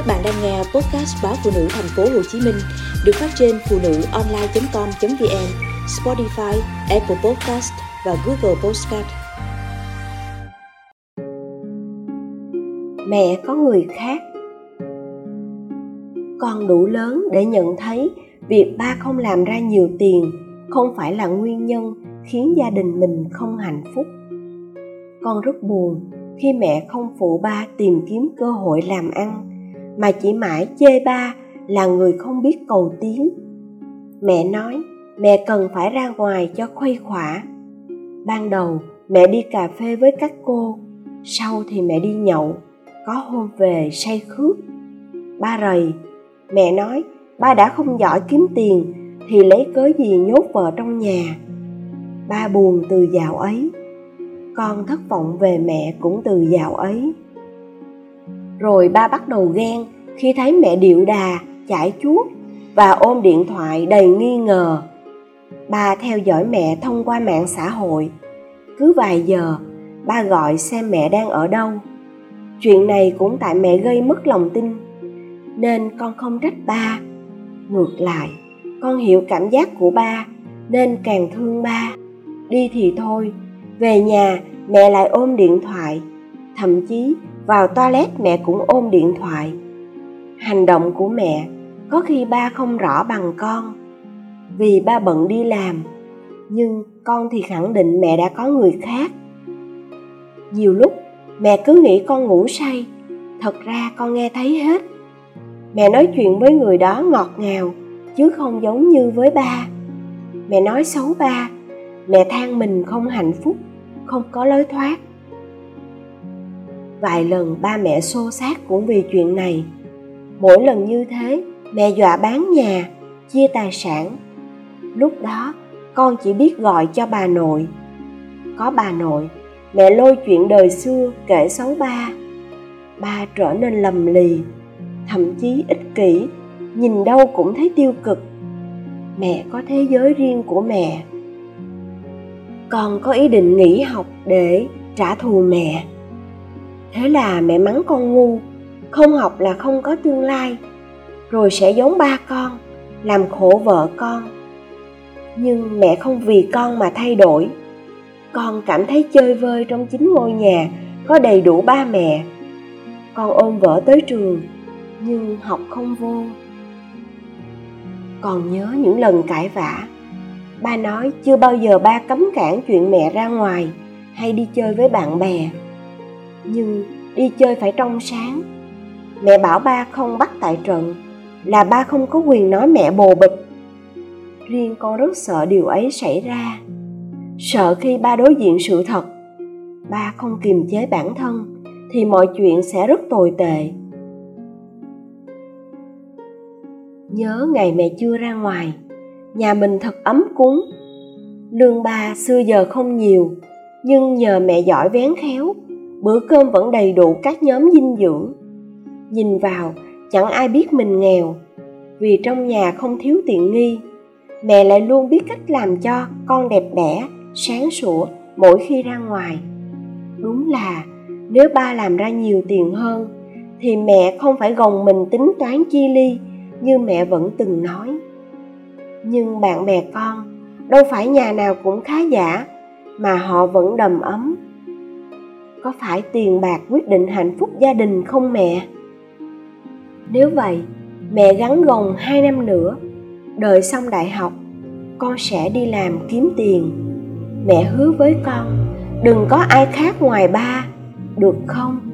Các bạn đang nghe podcast báo phụ nữ thành phố Hồ Chí Minh được phát trên phụ nữ online.com.vn, Spotify, Apple Podcast và Google Podcast. Mẹ có người khác Con đủ lớn để nhận thấy việc ba không làm ra nhiều tiền không phải là nguyên nhân khiến gia đình mình không hạnh phúc. Con rất buồn khi mẹ không phụ ba tìm kiếm cơ hội làm ăn mà chỉ mãi chê ba là người không biết cầu tiến. Mẹ nói, mẹ cần phải ra ngoài cho khuây khỏa. Ban đầu, mẹ đi cà phê với các cô, sau thì mẹ đi nhậu, có hôm về say khướt. Ba rầy, mẹ nói, ba đã không giỏi kiếm tiền thì lấy cớ gì nhốt vợ trong nhà? Ba buồn từ dạo ấy. Con thất vọng về mẹ cũng từ dạo ấy rồi ba bắt đầu ghen khi thấy mẹ điệu đà chải chuốt và ôm điện thoại đầy nghi ngờ. Ba theo dõi mẹ thông qua mạng xã hội. Cứ vài giờ, ba gọi xem mẹ đang ở đâu. Chuyện này cũng tại mẹ gây mất lòng tin, nên con không trách ba. Ngược lại, con hiểu cảm giác của ba, nên càng thương ba. Đi thì thôi, về nhà mẹ lại ôm điện thoại, thậm chí vào toilet mẹ cũng ôm điện thoại. Hành động của mẹ có khi ba không rõ bằng con. Vì ba bận đi làm, nhưng con thì khẳng định mẹ đã có người khác. Nhiều lúc mẹ cứ nghĩ con ngủ say, thật ra con nghe thấy hết. Mẹ nói chuyện với người đó ngọt ngào, chứ không giống như với ba. Mẹ nói xấu ba, mẹ than mình không hạnh phúc, không có lối thoát vài lần ba mẹ xô xát cũng vì chuyện này. Mỗi lần như thế, mẹ dọa bán nhà, chia tài sản. Lúc đó, con chỉ biết gọi cho bà nội. Có bà nội, mẹ lôi chuyện đời xưa kể xấu ba. Ba trở nên lầm lì, thậm chí ích kỷ, nhìn đâu cũng thấy tiêu cực. Mẹ có thế giới riêng của mẹ. Con có ý định nghỉ học để trả thù mẹ thế là mẹ mắng con ngu, không học là không có tương lai, rồi sẽ giống ba con, làm khổ vợ con. Nhưng mẹ không vì con mà thay đổi. Con cảm thấy chơi vơi trong chính ngôi nhà có đầy đủ ba mẹ. Con ôm vợ tới trường, nhưng học không vô. Còn nhớ những lần cãi vã, ba nói chưa bao giờ ba cấm cản chuyện mẹ ra ngoài hay đi chơi với bạn bè nhưng đi chơi phải trong sáng. Mẹ bảo ba không bắt tại trận, là ba không có quyền nói mẹ bồ bịch. Riêng con rất sợ điều ấy xảy ra. Sợ khi ba đối diện sự thật, ba không kiềm chế bản thân, thì mọi chuyện sẽ rất tồi tệ. Nhớ ngày mẹ chưa ra ngoài, nhà mình thật ấm cúng. Lương ba xưa giờ không nhiều, nhưng nhờ mẹ giỏi vén khéo bữa cơm vẫn đầy đủ các nhóm dinh dưỡng. Nhìn vào, chẳng ai biết mình nghèo, vì trong nhà không thiếu tiện nghi. Mẹ lại luôn biết cách làm cho con đẹp đẽ, sáng sủa mỗi khi ra ngoài. Đúng là, nếu ba làm ra nhiều tiền hơn, thì mẹ không phải gồng mình tính toán chi ly như mẹ vẫn từng nói. Nhưng bạn bè con, đâu phải nhà nào cũng khá giả, mà họ vẫn đầm ấm có phải tiền bạc quyết định hạnh phúc gia đình không mẹ? Nếu vậy, mẹ gắn gồng hai năm nữa, đợi xong đại học, con sẽ đi làm kiếm tiền. Mẹ hứa với con, đừng có ai khác ngoài ba, được không?